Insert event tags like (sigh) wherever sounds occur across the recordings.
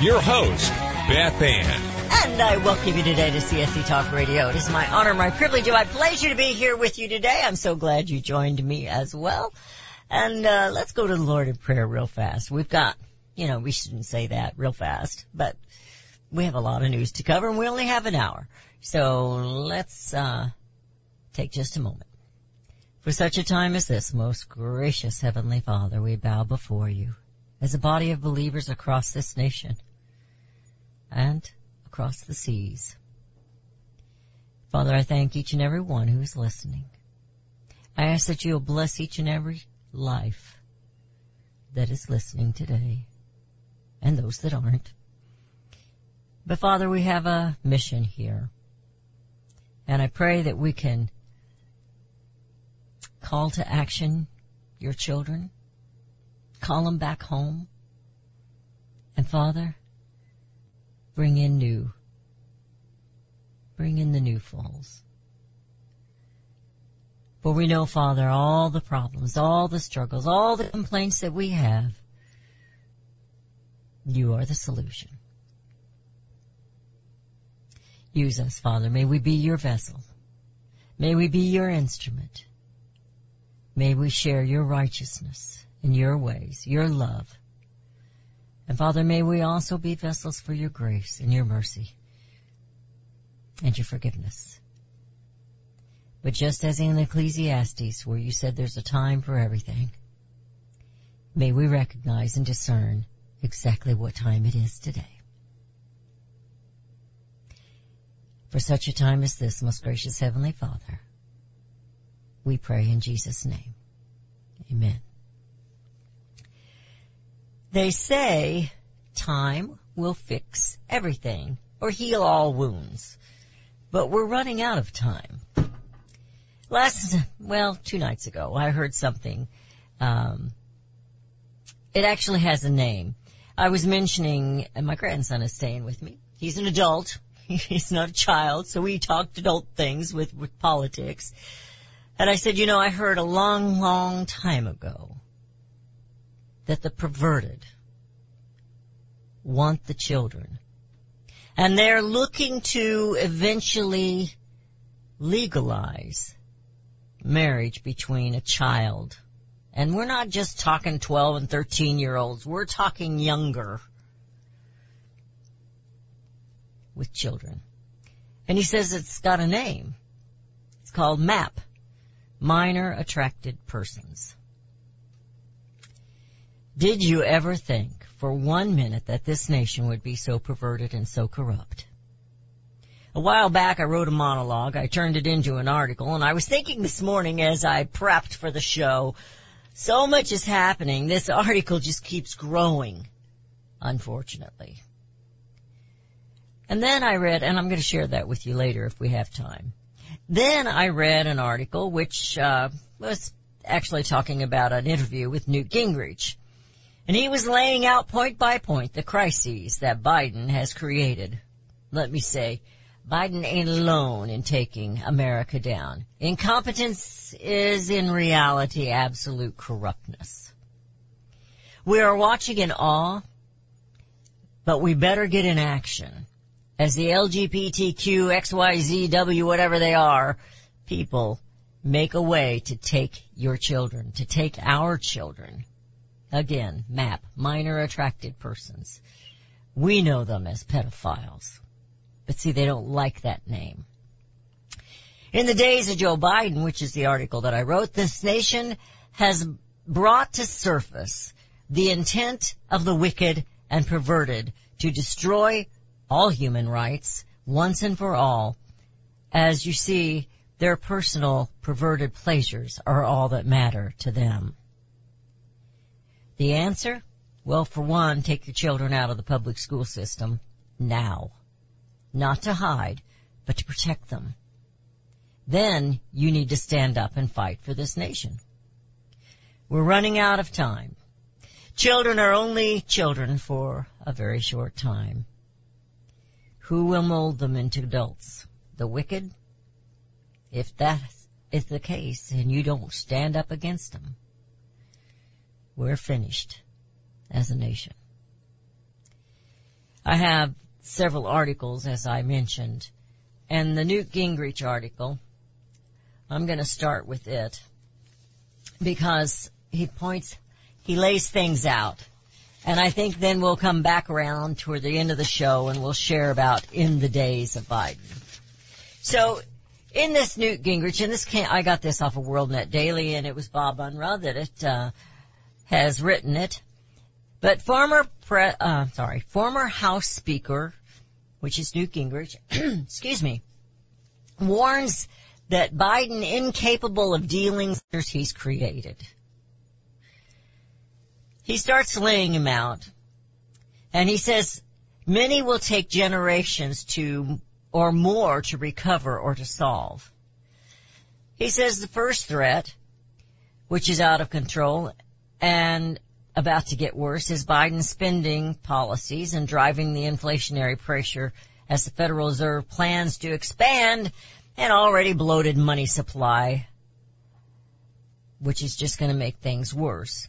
your host, Beth Ann. And I welcome you today to CSC Talk Radio. It is my honor, my privilege, and my pleasure to be here with you today. I'm so glad you joined me as well. And uh, let's go to the Lord in prayer real fast. We've got, you know, we shouldn't say that real fast, but we have a lot of news to cover, and we only have an hour. So let's uh, take just a moment. For such a time as this, most gracious Heavenly Father, we bow before you as a body of believers across this nation and across the seas. Father, I thank each and every one who is listening. I ask that you'll bless each and every life that is listening today and those that aren't. But Father, we have a mission here. And I pray that we can call to action your children, call them back home. And Father, bring in new. Bring in the new falls. For we know, Father, all the problems, all the struggles, all the complaints that we have, you are the solution. Use us, Father. May we be your vessel. May we be your instrument. May we share your righteousness and your ways, your love. And Father, may we also be vessels for your grace and your mercy and your forgiveness. But just as in Ecclesiastes where you said there's a time for everything, may we recognize and discern exactly what time it is today. For such a time as this, most gracious Heavenly Father, we pray in Jesus' name. Amen. They say time will fix everything or heal all wounds, but we're running out of time. Last, well, two nights ago, I heard something. Um, it actually has a name. I was mentioning, and my grandson is staying with me. He's an adult. (laughs) He's not a child, so we talked adult things with, with politics. And I said, you know, I heard a long, long time ago that the perverted want the children. And they're looking to eventually legalize marriage between a child. And we're not just talking 12 and 13 year olds, we're talking younger with children. And he says it's got a name. It's called MAP, Minor Attracted Persons. Did you ever think for one minute that this nation would be so perverted and so corrupt? A while back I wrote a monologue, I turned it into an article, and I was thinking this morning as I prepped for the show, so much is happening, this article just keeps growing, unfortunately. And then I read, and I'm going to share that with you later if we have time. Then I read an article which uh, was actually talking about an interview with Newt Gingrich. And he was laying out point by point the crises that Biden has created. Let me say, Biden ain't alone in taking America down. Incompetence is in reality absolute corruptness. We are watching in awe, but we better get in action as the LGBTQ, XYZ, W, whatever they are, people make a way to take your children, to take our children. Again, MAP, minor attracted persons. We know them as pedophiles. But see, they don't like that name. In the days of Joe Biden, which is the article that I wrote, this nation has brought to surface the intent of the wicked and perverted to destroy all human rights once and for all. As you see, their personal perverted pleasures are all that matter to them. The answer? Well, for one, take your children out of the public school system now. Not to hide, but to protect them. Then you need to stand up and fight for this nation. We're running out of time. Children are only children for a very short time. Who will mold them into adults? The wicked? If that is the case and you don't stand up against them, we're finished as a nation. I have several articles, as I mentioned, and the Newt Gingrich article, I'm going to start with it because he points, he lays things out. And I think then we'll come back around toward the end of the show and we'll share about in the days of Biden. So in this Newt Gingrich, and this can't, I got this off of WorldNet Daily, and it was Bob Unruh that it uh, has written it. But former, pre, uh, sorry, former House Speaker, which is Newt Gingrich, (clears throat) excuse me, warns that Biden incapable of dealing with he's created. He starts laying him out, and he says many will take generations to or more to recover or to solve. He says the first threat, which is out of control and about to get worse, is Biden's spending policies and driving the inflationary pressure as the Federal Reserve plans to expand an already bloated money supply, which is just going to make things worse.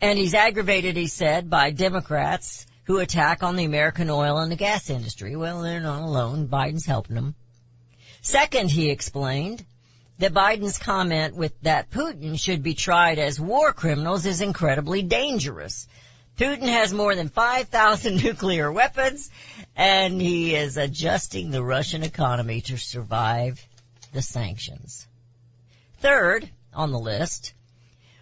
And he's aggravated, he said, by Democrats who attack on the American oil and the gas industry. Well, they're not alone. Biden's helping them. Second, he explained that Biden's comment with that Putin should be tried as war criminals is incredibly dangerous. Putin has more than 5,000 (laughs) nuclear weapons and he is adjusting the Russian economy to survive the sanctions. Third on the list,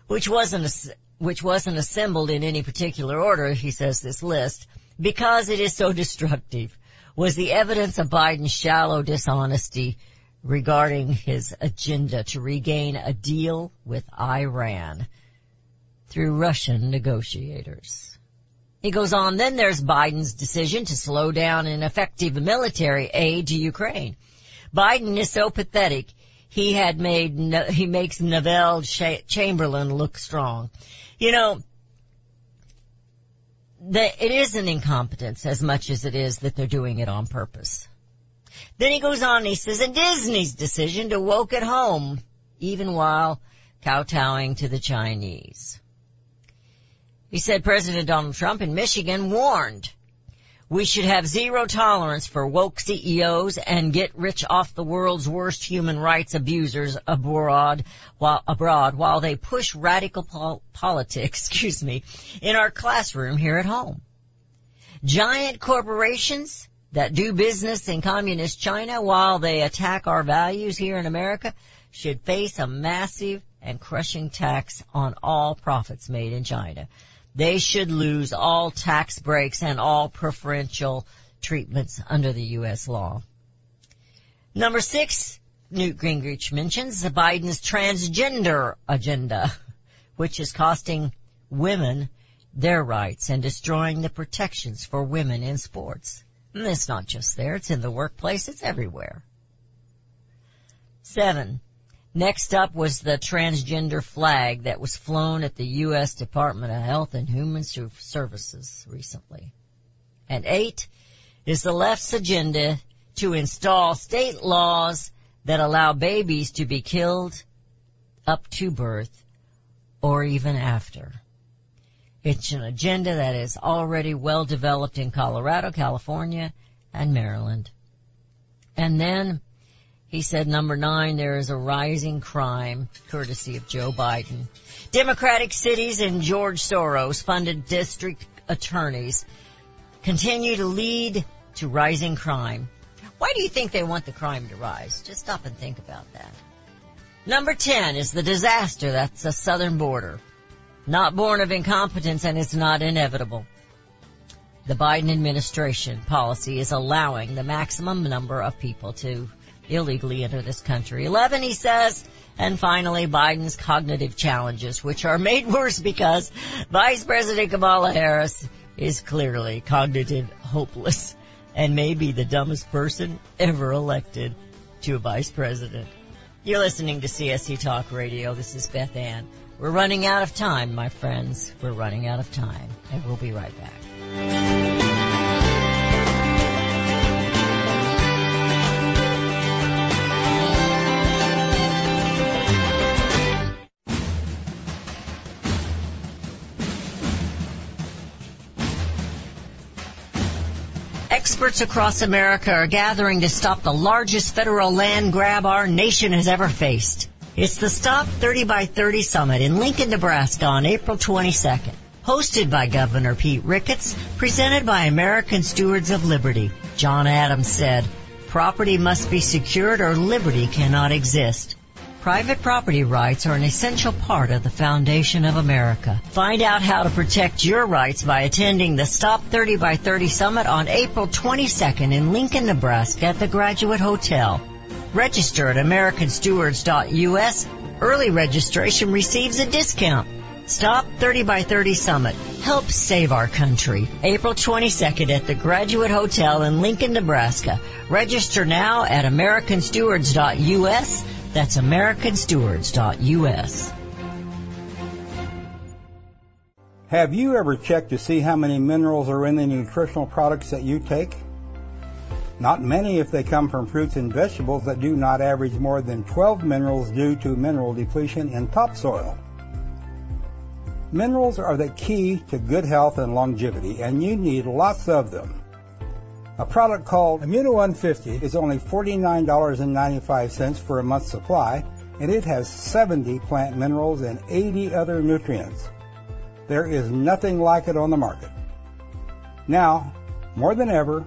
which wasn't which wasn't assembled in any particular order, he says this list, because it is so destructive, was the evidence of Biden's shallow dishonesty regarding his agenda to regain a deal with Iran through Russian negotiators. He goes on, then there's Biden's decision to slow down an effective military aid to Ukraine. Biden is so pathetic, he had made, he makes Neville Chamberlain look strong. You know, it is an incompetence as much as it is that they're doing it on purpose. Then he goes on and he says, and Disney's decision to woke at home, even while kowtowing to the Chinese. He said President Donald Trump in Michigan warned we should have zero tolerance for woke CEOs and get rich off the world's worst human rights abusers abroad while, abroad while they push radical pol- politics, (laughs) excuse me, in our classroom here at home. Giant corporations that do business in communist China while they attack our values here in America should face a massive and crushing tax on all profits made in China. They should lose all tax breaks and all preferential treatments under the U.S. law. Number six, Newt Gingrich mentions Biden's transgender agenda, (laughs) which is costing women their rights and destroying the protections for women in sports. And it's not just there, it's in the workplace, it's everywhere. Seven, Next up was the transgender flag that was flown at the U.S. Department of Health and Human Services recently. And eight is the left's agenda to install state laws that allow babies to be killed up to birth or even after. It's an agenda that is already well developed in Colorado, California, and Maryland. And then he said number nine, there is a rising crime courtesy of Joe Biden. Democratic cities and George Soros funded district attorneys continue to lead to rising crime. Why do you think they want the crime to rise? Just stop and think about that. Number 10 is the disaster that's the southern border. Not born of incompetence and it's not inevitable. The Biden administration policy is allowing the maximum number of people to illegally enter this country. 11, he says, And finally, Biden's cognitive challenges, which are made worse because Vice President Kamala Harris is clearly cognitive hopeless and may be the dumbest person ever elected to a vice president. You're listening to CSC Talk Radio. This is Beth Ann. We're running out of time, my friends. We're running out of time, and we'll be right back. Experts across America are gathering to stop the largest federal land grab our nation has ever faced. It's the Stop 30 by 30 Summit in Lincoln, Nebraska on April 22nd. Hosted by Governor Pete Ricketts, presented by American Stewards of Liberty. John Adams said, property must be secured or liberty cannot exist. Private property rights are an essential part of the foundation of America. Find out how to protect your rights by attending the Stop 30 by 30 Summit on April 22nd in Lincoln, Nebraska at the Graduate Hotel. Register at americanstewards.us. Early registration receives a discount. Stop 30 by 30 Summit. Help save our country. April 22nd at the Graduate Hotel in Lincoln, Nebraska. Register now at americanstewards.us. That's americanstewards.us. Have you ever checked to see how many minerals are in the nutritional products that you take? Not many if they come from fruits and vegetables that do not average more than 12 minerals due to mineral depletion in topsoil. Minerals are the key to good health and longevity, and you need lots of them. A product called Immuno 150 is only $49.95 for a month's supply, and it has 70 plant minerals and 80 other nutrients. There is nothing like it on the market. Now, more than ever,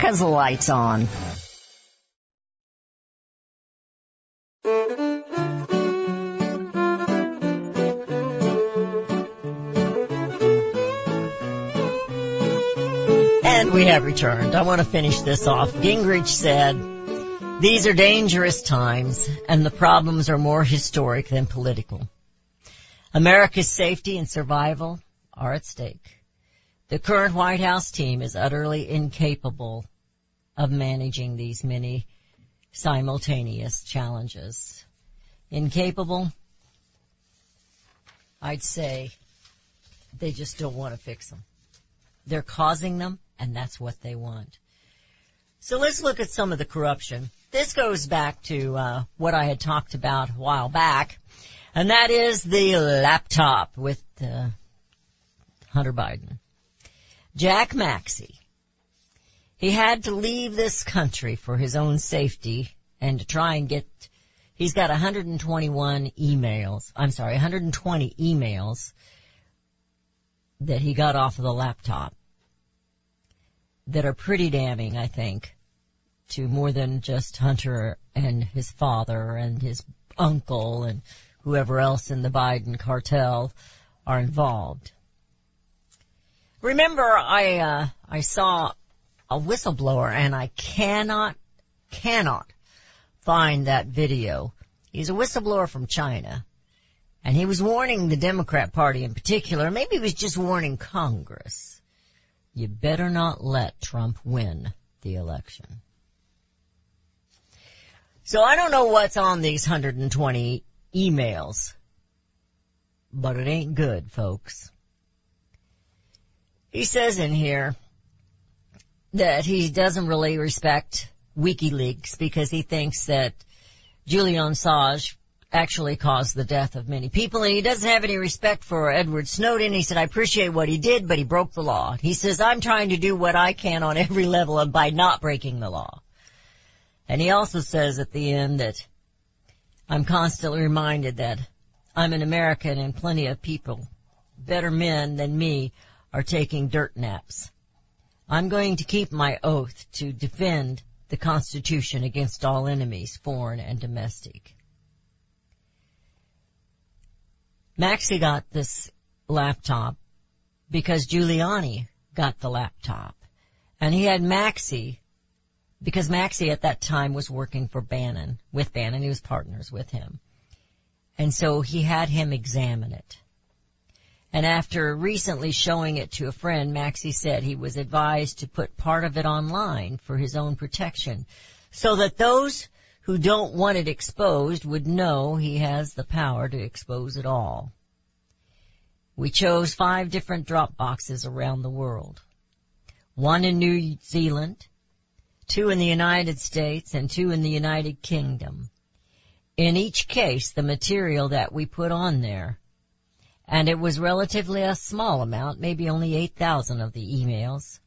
America's lights on. And we have returned. I want to finish this off. Gingrich said, these are dangerous times and the problems are more historic than political. America's safety and survival are at stake. The current White House team is utterly incapable of managing these many simultaneous challenges. Incapable, I'd say they just don't want to fix them. They're causing them and that's what they want. So let's look at some of the corruption. This goes back to uh, what I had talked about a while back, and that is the laptop with uh, Hunter Biden. Jack Maxey. He had to leave this country for his own safety and to try and get, he's got 121 emails, I'm sorry, 120 emails that he got off of the laptop that are pretty damning, I think, to more than just Hunter and his father and his uncle and whoever else in the Biden cartel are involved. Remember, I, uh, I saw a whistleblower and I cannot, cannot find that video. He's a whistleblower from China and he was warning the Democrat party in particular, maybe he was just warning Congress. You better not let Trump win the election. So I don't know what's on these 120 emails, but it ain't good, folks. He says in here that he doesn't really respect WikiLeaks because he thinks that Julian Assange actually caused the death of many people and he doesn't have any respect for Edward Snowden. He said, I appreciate what he did, but he broke the law. He says, I'm trying to do what I can on every level and by not breaking the law. And he also says at the end that I'm constantly reminded that I'm an American and plenty of people, better men than me, are taking dirt naps. I'm going to keep my oath to defend the Constitution against all enemies, foreign and domestic. Maxey got this laptop because Giuliani got the laptop. And he had Maxey because Maxey at that time was working for Bannon, with Bannon, he was partners with him. And so he had him examine it. And after recently showing it to a friend, Maxey said he was advised to put part of it online for his own protection so that those who don't want it exposed would know he has the power to expose it all. We chose five different drop boxes around the world. One in New Zealand, two in the United States, and two in the United Kingdom. In each case, the material that we put on there, and it was relatively a small amount, maybe only 8,000 of the emails,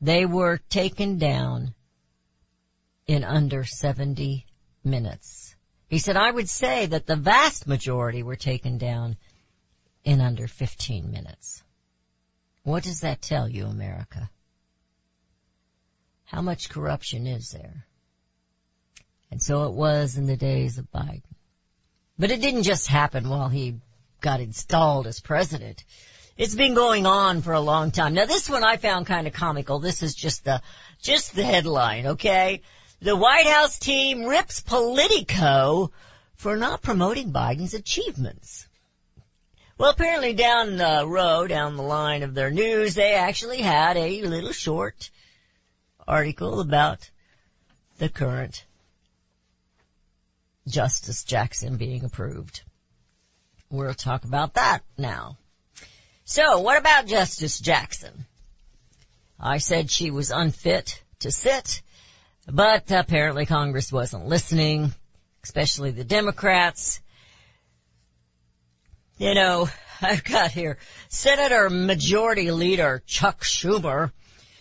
they were taken down in under 70 minutes. He said, I would say that the vast majority were taken down in under 15 minutes. What does that tell you, America? How much corruption is there? And so it was in the days of Biden. But it didn't just happen while he got installed as president. It's been going on for a long time. Now this one I found kind of comical. This is just the, just the headline, okay? The White House team rips Politico for not promoting Biden's achievements. Well, apparently down the road, down the line of their news, they actually had a little short article about the current Justice Jackson being approved. We'll talk about that now. So, what about Justice Jackson? I said she was unfit to sit, but apparently Congress wasn't listening, especially the Democrats. You know, (laughs) I've got here Senator Majority Leader Chuck Schumer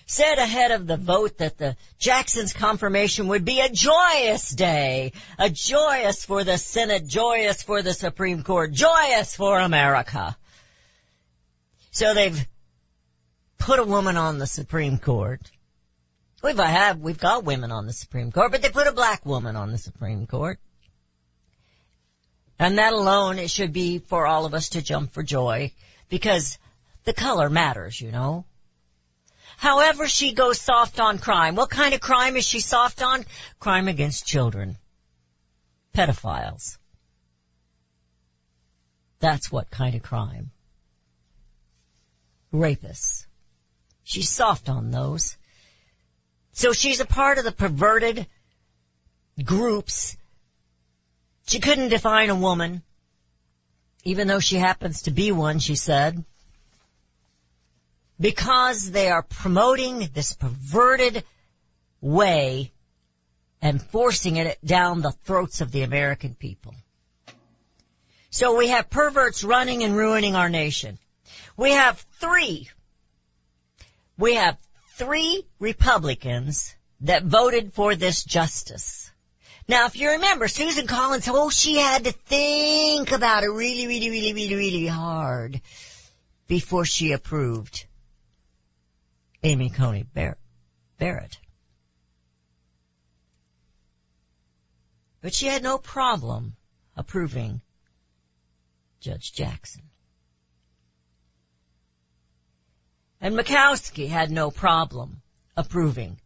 said ahead of the vote that the Jackson's confirmation would be a joyous day, a joyous for the Senate, joyous for the Supreme Court, joyous for America. So they've put a woman on the Supreme Court. We've uh, have, we've got women on the Supreme Court, but they put a black woman on the Supreme Court. And that alone, it should be for all of us to jump for joy because the color matters, you know. However, she goes soft on crime. What kind of crime is she soft on? Crime against children. Pedophiles. That's what kind of crime. Rapists. She's soft on those. So she's a part of the perverted groups. She couldn't define a woman, even though she happens to be one, she said because they are promoting this perverted way and forcing it down the throats of the American people. So we have perverts running and ruining our nation. We have three, we have three Republicans that voted for this justice. Now if you remember, Susan Collins, oh, she had to think about it really, really, really, really, really hard before she approved Amy Coney Barrett. But she had no problem approving Judge Jackson. And Murkowski had no problem approving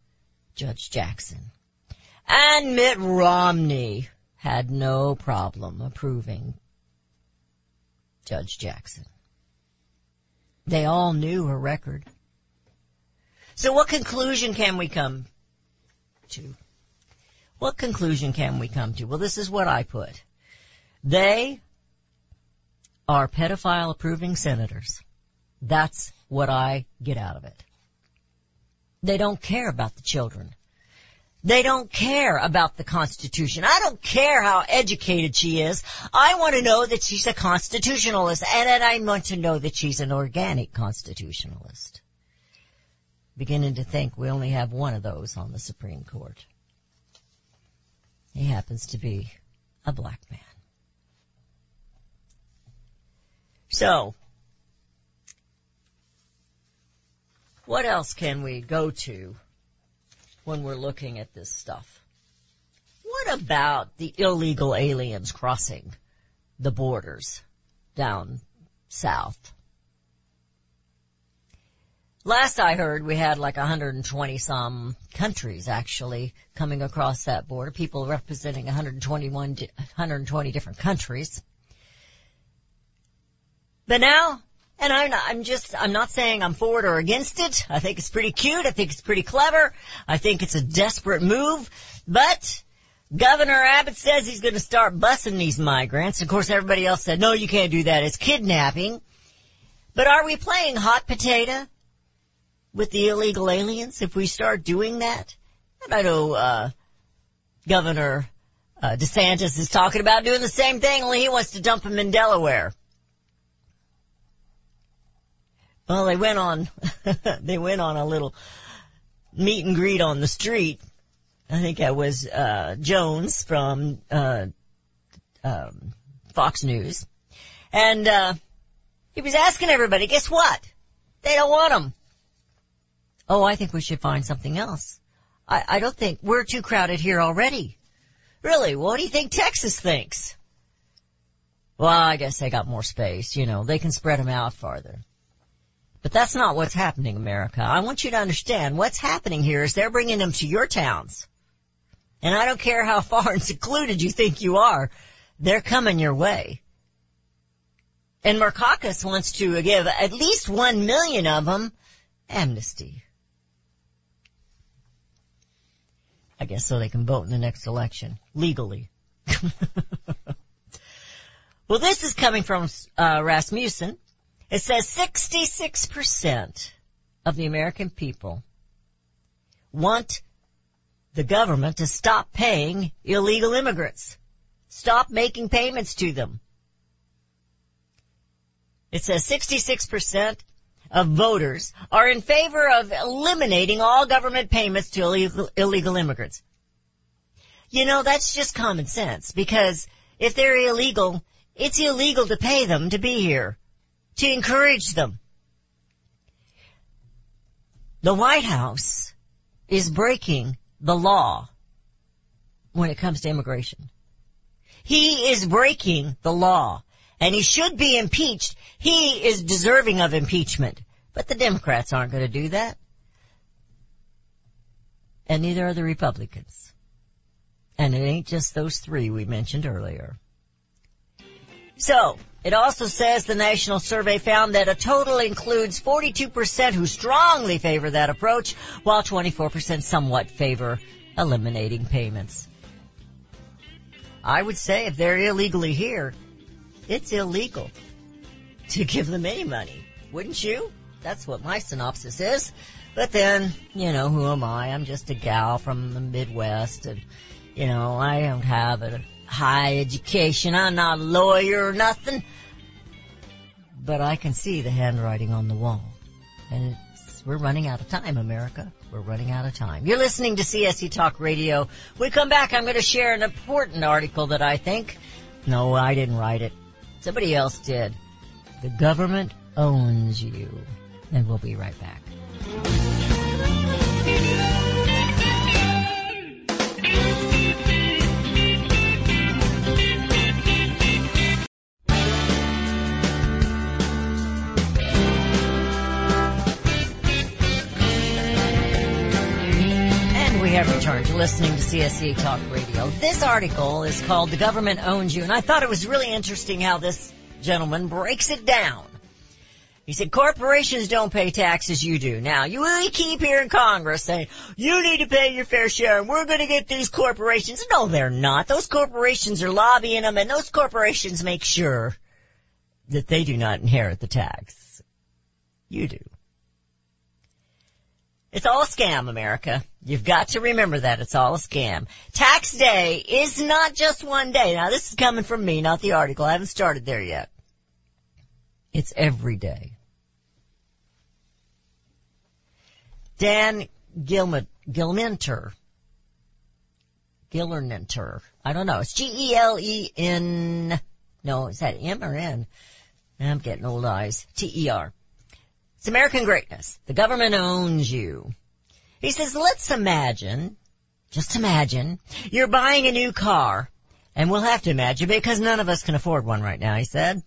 Judge Jackson. And Mitt Romney had no problem approving Judge Jackson. They all knew her record. So what conclusion can we come to? What conclusion can we come to? Well, this is what I put. They are pedophile approving senators. That's what I get out of it. They don't care about the children. They don't care about the Constitution. I don't care how educated she is. I want to know that she's a constitutionalist and I want to know that she's an organic constitutionalist. Beginning to think we only have one of those on the Supreme Court. He happens to be a black man. So, what else can we go to when we're looking at this stuff? What about the illegal aliens crossing the borders down south? Last I heard, we had like 120 some countries actually coming across that border, people representing 121, 120 different countries. But now, and I'm not, I'm just, I'm not saying I'm for it or against it. I think it's pretty cute. I think it's pretty clever. I think it's a desperate move. But Governor Abbott says he's going to start busing these migrants. Of course, everybody else said, no, you can't do that. It's kidnapping. But are we playing hot potato with the illegal aliens if we start doing that? And I know, uh, Governor uh, DeSantis is talking about doing the same thing, only he wants to dump them in Delaware. Well, they went on, (laughs) they went on a little meet and greet on the street. I think that was, uh, Jones from, uh, um, Fox News. And, uh, he was asking everybody, guess what? They don't want them. Oh, I think we should find something else. I, I don't think we're too crowded here already. Really, what do you think Texas thinks? Well, I guess they got more space, you know, they can spread them out farther. But that's not what's happening, America. I want you to understand what's happening here is they're bringing them to your towns. And I don't care how (laughs) far and secluded you think you are, they're coming your way. And Mayorkas wants to give at least one million of them amnesty. I guess so they can vote in the next election legally. (laughs) well, this is coming from uh, Rasmussen. It says 66% of the American people want the government to stop paying illegal immigrants. Stop making payments to them. It says 66% of voters are in favor of eliminating all government payments to illegal, illegal immigrants. You know, that's just common sense because if they're illegal, it's illegal to pay them to be here, to encourage them. The White House is breaking the law when it comes to immigration. He is breaking the law and he should be impeached. He is deserving of impeachment. But the Democrats aren't going to do that. And neither are the Republicans. And it ain't just those three we mentioned earlier. So, it also says the national survey found that a total includes 42% who strongly favor that approach, while 24% somewhat favor eliminating payments. I would say if they're illegally here, it's illegal (laughs) to give them any money. Wouldn't you? That's what my synopsis is. But then, you know, who am I? I'm just a gal from the Midwest and, you know, I don't have a high education. I'm not a lawyer or nothing. But I can see the handwriting on the wall. And we're running out of time, America. We're running out of time. You're listening to CSC Talk Radio. When we come back, I'm going to share an important article that I think, no, I didn't write it. Somebody else did. The government owns you. And we'll be right back. return to listening to CSC Talk Radio. This article is called The Government Owns You, and I thought it was really interesting how this gentleman breaks it down. He said corporations don't pay taxes, you do. Now, you really keep hearing Congress saying, you need to pay your fair share and we're gonna get these corporations. No, they're not. Those corporations are lobbying them and those corporations make sure that they do not inherit the tax. You do. It's all a scam, America. You've got to remember that. It's all a scam. Tax day is not just one day. Now this is coming from me, not the article. I haven't started there yet. It's every day. Dan Gilma, Gilminter. Gilernenter. I don't know. It's G-E-L-E-N. No, is that M or N? I'm getting old eyes. T-E-R. It's American greatness. The government owns you. He says, let's imagine, just imagine, you're buying a new car. And we'll have to imagine because none of us can afford one right now, he said.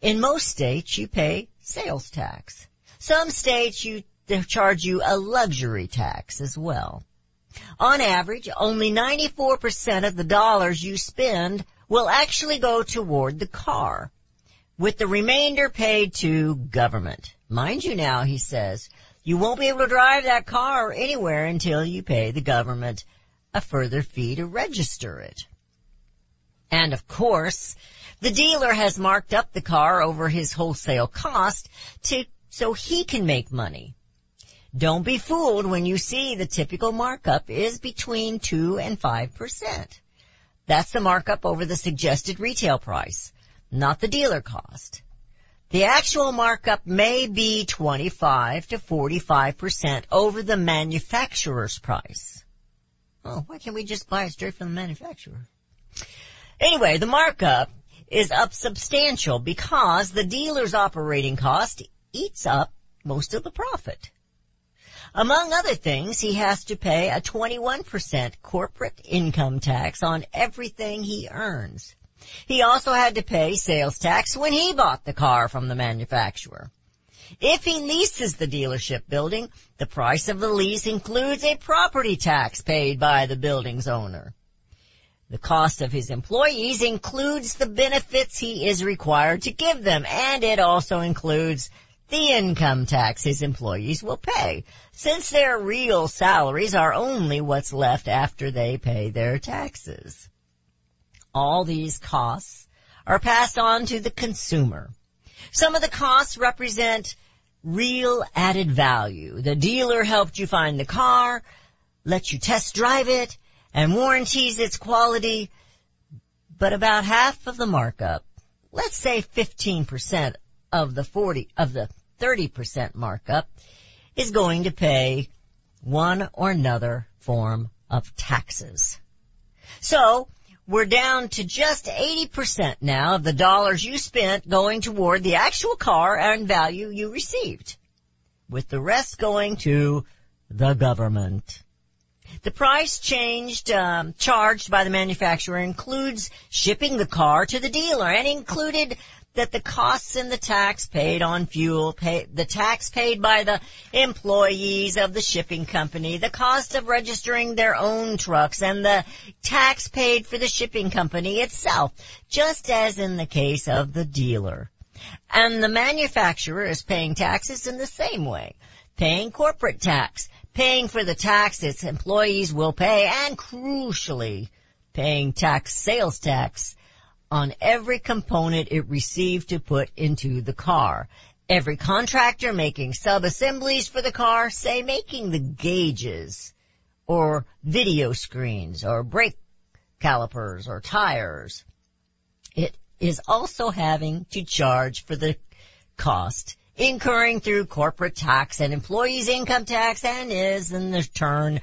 In most states, you pay sales tax. Some states, you charge you a luxury tax as well. On average, only 94% of the dollars you spend will actually go toward the car, with the remainder paid to government. Mind you now, he says, you won't be able to drive that car anywhere until you pay the government a further fee to register it. And of course, the dealer has marked up the car over his wholesale cost to, so he can make money. Don't be fooled when you see the typical markup is between 2 and 5%. That's the markup over the suggested retail price, not the dealer cost. The actual markup may be 25 to 45% over the manufacturer's price. Oh, why can't we just buy it straight from the manufacturer? Anyway, the markup is up substantial because the dealer's operating cost eats up most of the profit. Among other things, he has to pay a 21% corporate income tax on everything he earns. He also had to pay sales tax when he bought the car from the manufacturer. If he leases the dealership building, the price of the lease includes a property tax paid by the building's owner. The cost of his employees includes the benefits he is required to give them, and it also includes the income tax his employees will pay, since their real salaries are only what's left after they pay their taxes. All these costs are passed on to the consumer. Some of the costs represent real added value. The dealer helped you find the car, lets you test drive it, and warranties its quality, but about half of the markup, let's say 15% of the 40, of the 30% markup is going to pay one or another form of taxes. So, we're down to just 80% now of the dollars you spent going toward the actual car and value you received, with the rest going to the government. The price changed, um, charged by the manufacturer includes shipping the car to the dealer and included that the costs and the tax paid on fuel, pay, the tax paid by the employees of the shipping company, the cost of registering their own trucks, and the tax paid for the shipping company itself, just as in the case of the dealer. And the manufacturer is paying taxes in the same way, paying corporate tax, paying for the tax its employees will pay, and crucially, paying tax sales tax on every component it received to put into the car. Every contractor making sub-assemblies for the car, say making the gauges, or video screens, or brake calipers, or tires. It is also having to charge for the cost, incurring through corporate tax and employees income tax, and is in turn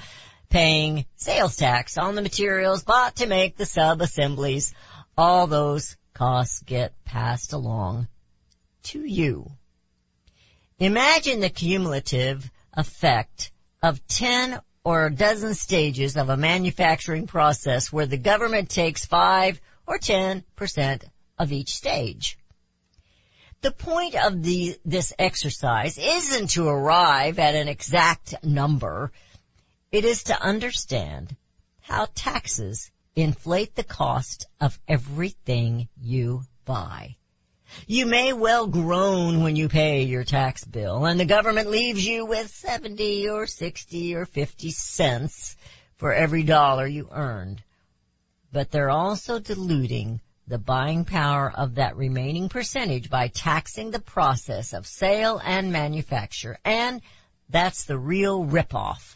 paying sales tax on the materials bought to make the sub-assemblies all those costs get passed along to you. Imagine the cumulative effect of 10 or a dozen stages of a manufacturing process where the government takes 5 or 10% of each stage. The point of the, this exercise isn't to arrive at an exact number. It is to understand how taxes inflate the cost of everything you buy. You may well groan when you pay your tax bill and the government leaves you with 70 or 60 or 50 cents for every dollar you earned. But they're also diluting the buying power of that remaining percentage by taxing the process of sale and manufacture. And that's the real ripoff.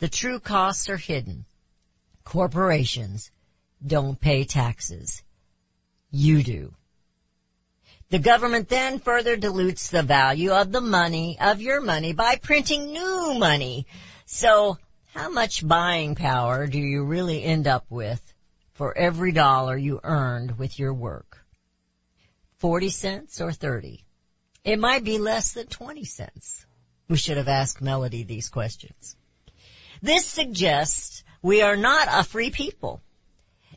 The true costs are hidden. Corporations don't pay taxes. You do. The government then further dilutes the value of the money, of your money, by printing new money. So, how much buying power do you really end up with for every dollar you earned with your work? 40 cents or 30? It might be less than 20 cents. We should have asked Melody these questions. This suggests we are not a free people,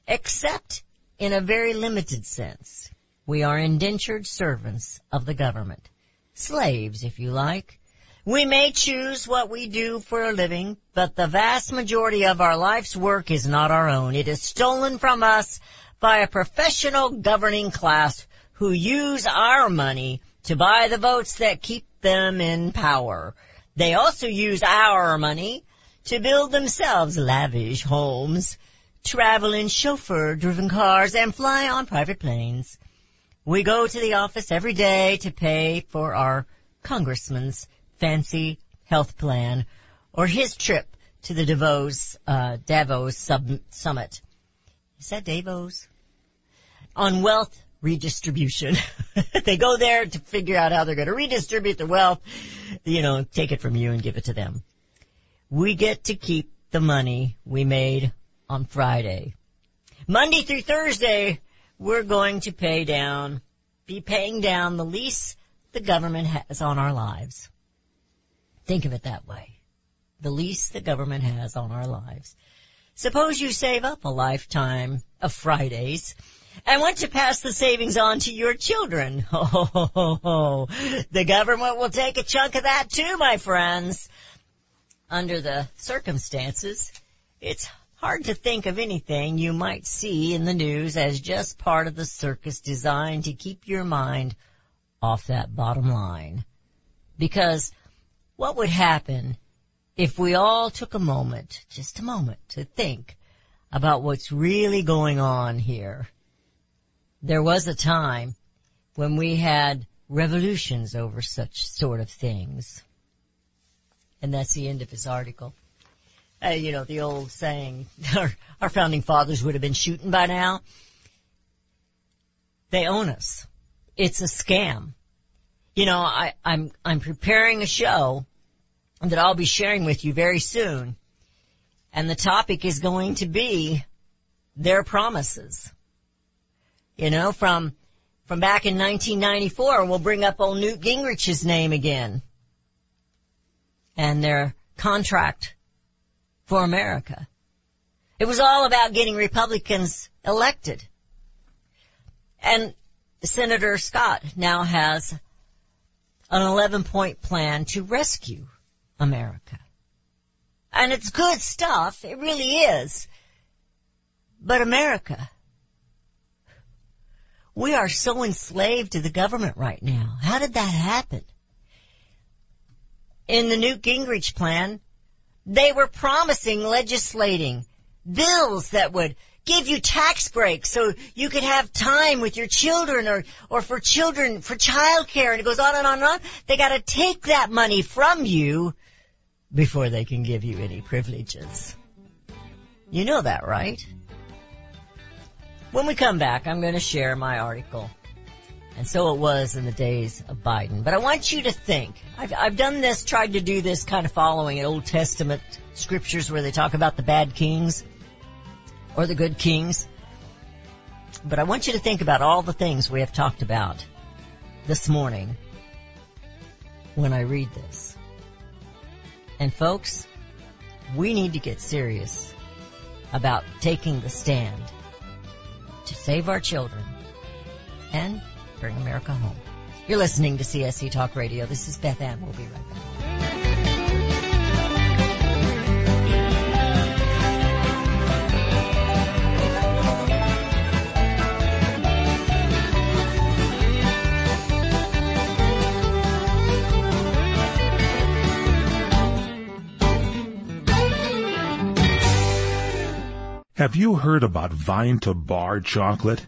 except in a very limited sense. We are indentured servants of the government. Slaves, if you like. We may choose what we do for a living, but the vast majority of our life's work is not our own. It is stolen from us by a professional governing class who use our money to buy the votes that keep them in power. They also use our money to build themselves lavish homes, travel in chauffeur-driven cars, and fly on private planes. We go to the office every day to pay for our congressman's fancy health plan or his trip to the Davos, uh, Davos sub- summit. Is that Davos? On wealth redistribution. (laughs) they go there to figure out how they're going to redistribute the wealth, you know, take it from you and give it to them. We get to keep the money we made on Friday. Monday through Thursday, we're going to pay down, be paying down the lease the government has on our lives. Think of it that way. The lease the government has on our lives. Suppose you save up a lifetime of Fridays and want to pass the savings on to your children. (laughs) Oh, ho, ho, ho. the government will take a chunk of that too, my friends. Under the circumstances, it's hard to think of anything you might see in the news as just part of the circus designed to keep your mind off that bottom line. Because what would happen if we all took a moment, just a moment, to think about what's really going on here? There was a time when we had revolutions over such sort of things. And that's the end of his article. Uh, you know, the old saying, (laughs) our, our founding fathers would have been shooting by now. They own us. It's a scam. You know, I, I'm, I'm preparing a show that I'll be sharing with you very soon. And the topic is going to be their promises. You know, from, from back in 1994, we'll bring up old Newt Gingrich's name again. And their contract for America. It was all about getting Republicans elected. And Senator Scott now has an 11 point plan to rescue America. And it's good stuff. It really is. But America, we are so enslaved to the government right now. How did that happen? In the Newt Gingrich plan, they were promising legislating bills that would give you tax breaks so you could have time with your children or, or for children, for childcare and it goes on and on and on. They gotta take that money from you before they can give you any privileges. You know that, right? When we come back, I'm going to share my article. And so it was in the days of Biden. But I want you to think. I've, I've done this, tried to do this kind of following an Old Testament scriptures where they talk about the bad kings or the good kings. But I want you to think about all the things we have talked about this morning when I read this. And folks, we need to get serious about taking the stand to save our children and Bring America Home. You're listening to CSC Talk Radio. This is Beth Ann. We'll be right back. Have you heard about vine to bar chocolate?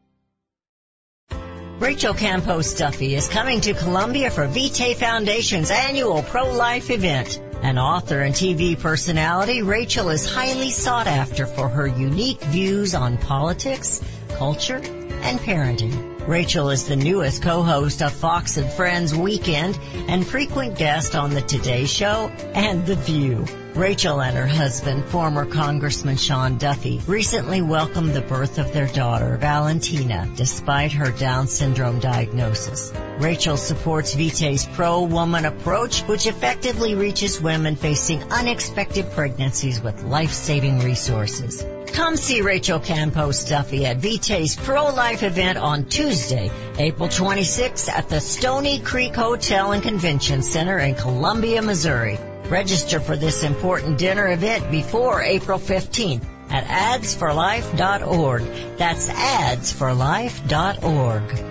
Rachel Campos Duffy is coming to Columbia for Vitae Foundation's annual pro-life event. An author and TV personality, Rachel is highly sought after for her unique views on politics, culture, and parenting. Rachel is the newest co-host of Fox and Friends Weekend and frequent guest on The Today Show and The View. Rachel and her husband, former Congressman Sean Duffy, recently welcomed the birth of their daughter, Valentina, despite her Down syndrome diagnosis. Rachel supports Vitae's pro-woman approach, which effectively reaches women facing unexpected pregnancies with life-saving resources. Come see Rachel Campos Duffy at Vitae's pro-life event on Tuesday, April 26th at the Stony Creek Hotel and Convention Center in Columbia, Missouri. Register for this important dinner event before April 15th at adsforlife.org. That's adsforlife.org.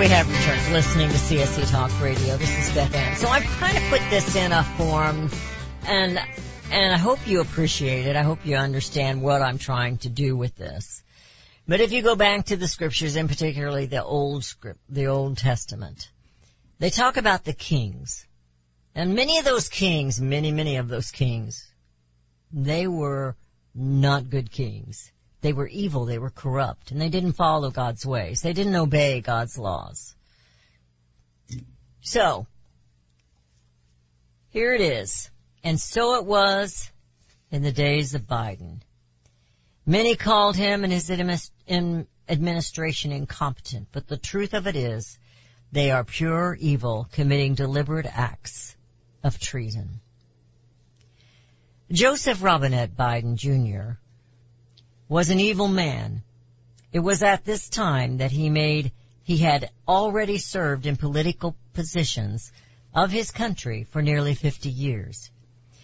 We have returned listening to CSC Talk Radio. This is Beth Ann. So I've kind of put this in a form and, and I hope you appreciate it. I hope you understand what I'm trying to do with this. But if you go back to the scriptures, and particularly the old script, the Old Testament, they talk about the kings. And many of those kings, many, many of those kings, they were not good kings. They were evil, they were corrupt, and they didn't follow God's ways. They didn't obey God's laws. So, here it is. And so it was in the days of Biden. Many called him and his administration incompetent, but the truth of it is they are pure evil committing deliberate acts of treason. Joseph Robinette Biden Jr. was an evil man. It was at this time that he made, he had already served in political positions of his country for nearly 50 years.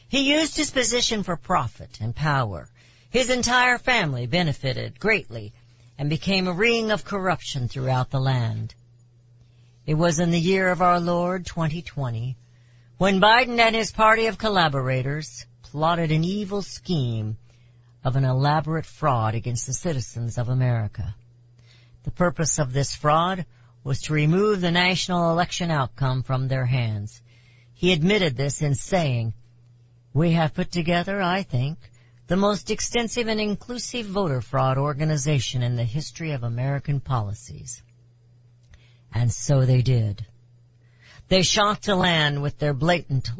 He used his position for profit and power. His entire family benefited greatly and became a ring of corruption throughout the land. It was in the year of our Lord 2020 when Biden and his party of collaborators plotted an evil scheme of an elaborate fraud against the citizens of America. The purpose of this fraud was to remove the national election outcome from their hands. He admitted this in saying, we have put together, I think, the most extensive and inclusive voter fraud organization in the history of American policies. And so they did. They shocked the land with their blatant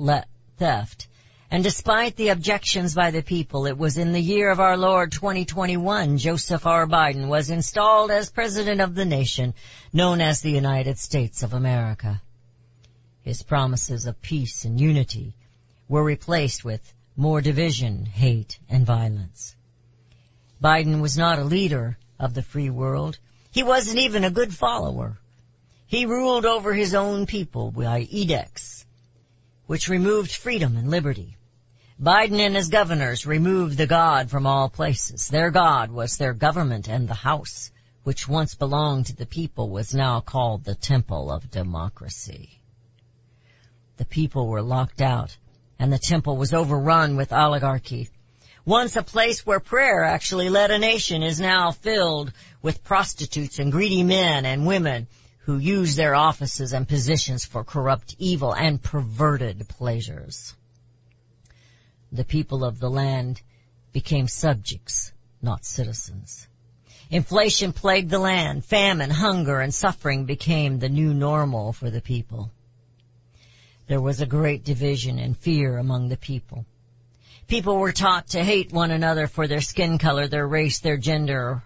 theft. And despite the objections by the people, it was in the year of our Lord 2021 Joseph R. Biden was installed as President of the nation, known as the United States of America. His promises of peace and unity were replaced with more division, hate, and violence. Biden was not a leader of the free world. He wasn't even a good follower. He ruled over his own people by edicts, which removed freedom and liberty. Biden and his governors removed the God from all places. Their God was their government and the House, which once belonged to the people was now called the Temple of Democracy. The people were locked out and the temple was overrun with oligarchy. Once a place where prayer actually led a nation is now filled with prostitutes and greedy men and women who use their offices and positions for corrupt evil and perverted pleasures. The people of the land became subjects, not citizens. Inflation plagued the land. Famine, hunger, and suffering became the new normal for the people. There was a great division and fear among the people. People were taught to hate one another for their skin color, their race, their gender,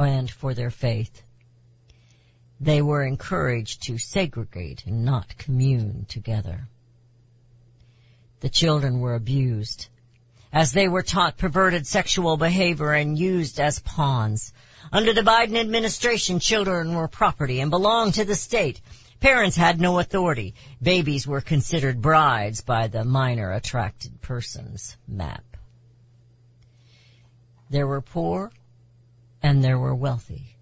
and for their faith. They were encouraged to segregate and not commune together. The children were abused as they were taught perverted sexual behavior and used as pawns. Under the Biden administration, children were property and belonged to the state. Parents had no authority. Babies were considered brides by the minor attracted persons map. There were poor and there were wealthy,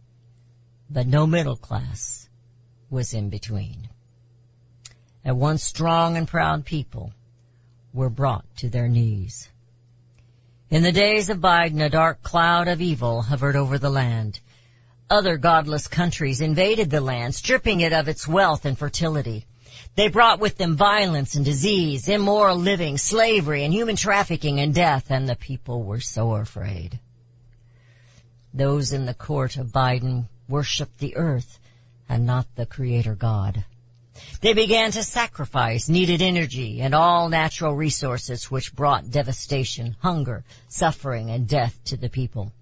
but no middle class was in between. At once strong and proud people were brought to their knees. In the days of Biden, a dark cloud of evil hovered over the land. Other godless countries invaded the land, stripping it of its wealth and fertility. They brought with them violence and disease, immoral living, slavery and human trafficking and death, and the people were so afraid. Those in the court of Biden worshiped the earth and not the creator God. They began to sacrifice needed energy and all natural resources which brought devastation, hunger, suffering, and death to the people.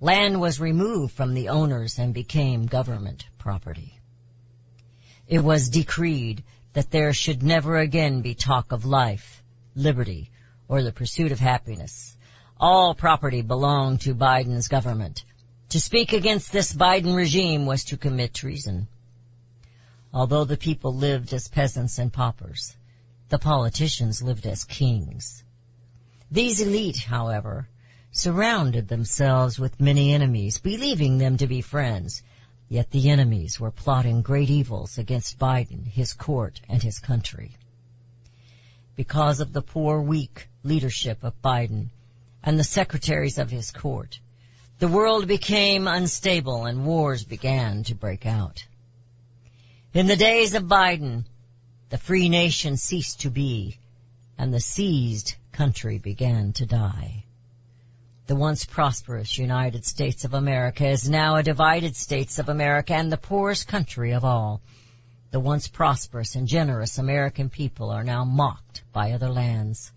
Land was removed from the owners and became government property. It was decreed that there should never again be talk of life, liberty, or the pursuit of happiness. All property belonged to Biden's government. To speak against this Biden regime was to commit treason. Although the people lived as peasants and paupers, the politicians lived as kings. These elite, however, surrounded themselves with many enemies, believing them to be friends. Yet the enemies were plotting great evils against Biden, his court, and his country. Because of the poor, weak leadership of Biden and the secretaries of his court, the world became unstable and wars began to break out. In the days of Biden, the free nation ceased to be and the seized country began to die. The once prosperous United States of America is now a divided States of America and the poorest country of all. The once prosperous and generous American people are now mocked by other lands.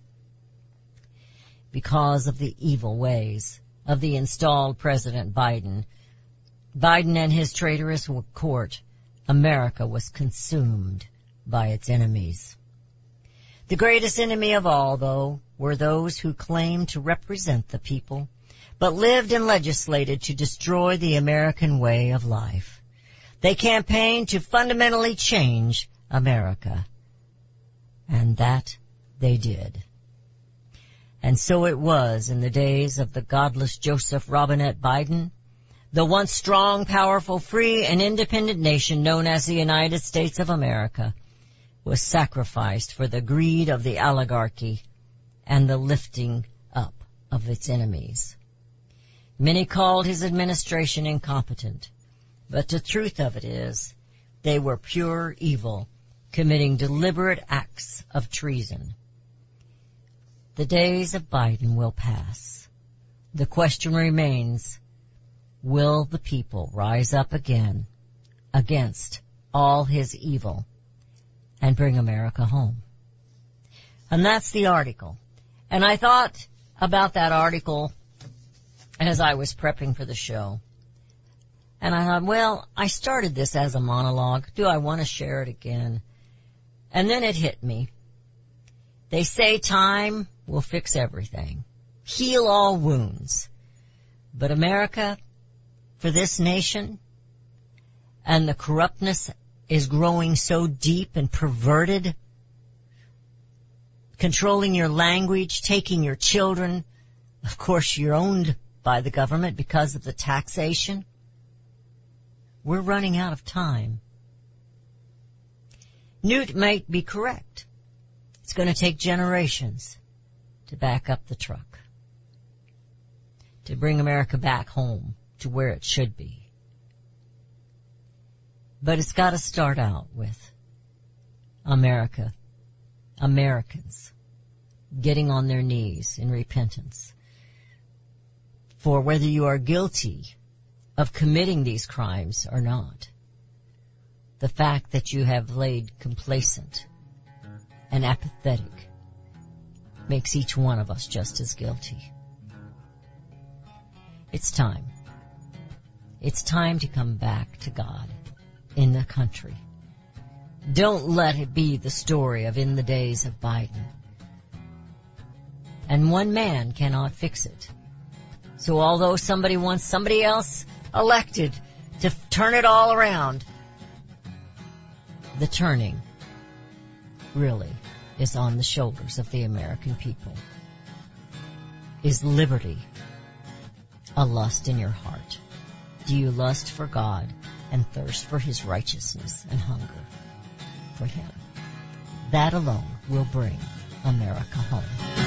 because of the evil ways of the installed President Biden. Biden and his traitorous court, America was consumed by its enemies. The greatest enemy of all, though, were those who claimed to represent the people, but lived and legislated to destroy the American way of life. They campaigned to fundamentally change America. And that they did. And so it was in the days of the godless Joseph Robinette Biden, the once strong, powerful, free, and independent nation known as the United States of America was sacrificed for the greed of the oligarchy and the lifting up of its enemies. Many called his administration incompetent, but the truth of it is they were pure evil, committing deliberate acts of treason. The days of Biden will pass. The question remains, will the people rise up again against all his evil and bring America home? And that's the article. And I thought about that article as I was prepping for the show. And I thought, well, I started this as a monologue. Do I want to share it again? And then it hit me. They say time will fix everything. Heal all wounds. But America, for this nation, and the corruptness is growing so deep and perverted, controlling your language, taking your children. Of course, you're owned by the government because of the taxation. We're running out of time. Newt might be correct. It's going to take generations to back up the truck. To bring America back home to where it should be. But it's got to start out with America, Americans getting on their knees in repentance for whether you are guilty of committing these crimes or not. The fact that you have laid complacent and apathetic makes each one of us just as guilty. It's time. It's time to come back to God in the country. Don't let it be the story of in the days of Biden. And one man cannot fix it. So although somebody wants somebody else elected to turn it all around, the turning really is on the shoulders of the American people. Is liberty a lust in your heart? Do you lust for God and thirst for His righteousness and hunger for Him? That alone will bring America home.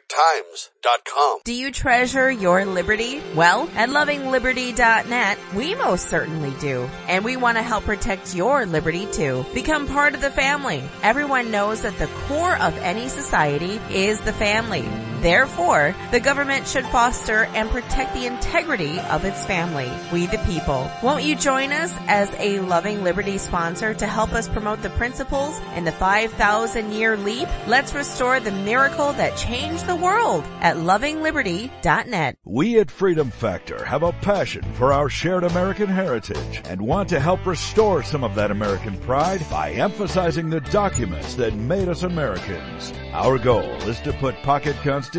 TheEpochTimes.com. Do you treasure your liberty? Well, at lovingliberty.net, we most certainly do. And we want to help protect your liberty too. Become part of the family. Everyone knows that the core of any society is the family. Therefore, the government should foster and protect the integrity of its family. We the people. Won't you join us as a Loving Liberty sponsor to help us promote the principles in the 5,000 year leap? Let's restore the miracle that changed the world at lovingliberty.net. We at Freedom Factor have a passion for our shared American heritage and want to help restore some of that American pride by emphasizing the documents that made us Americans. Our goal is to put pocket constitutions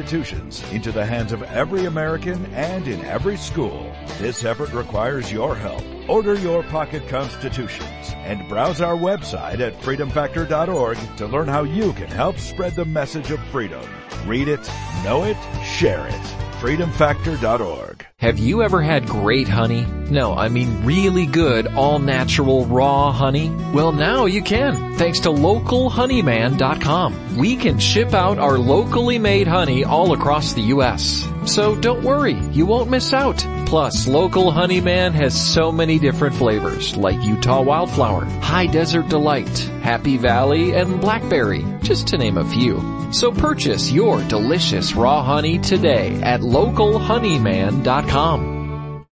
into the hands of every American and in every school. This effort requires your help. Order your pocket constitutions and browse our website at freedomfactor.org to learn how you can help spread the message of freedom. Read it, know it, share it. freedomfactor.org. Have you ever had great honey? No, I mean really good, all natural, raw honey? Well, now you can, thanks to localhoneyman.com. We can ship out our locally made honey all across the U.S. So don't worry, you won't miss out. Plus, Local Honeyman has so many different flavors, like Utah Wildflower, High Desert Delight, Happy Valley, and Blackberry, just to name a few. So purchase your delicious raw honey today at localhoneyman.com.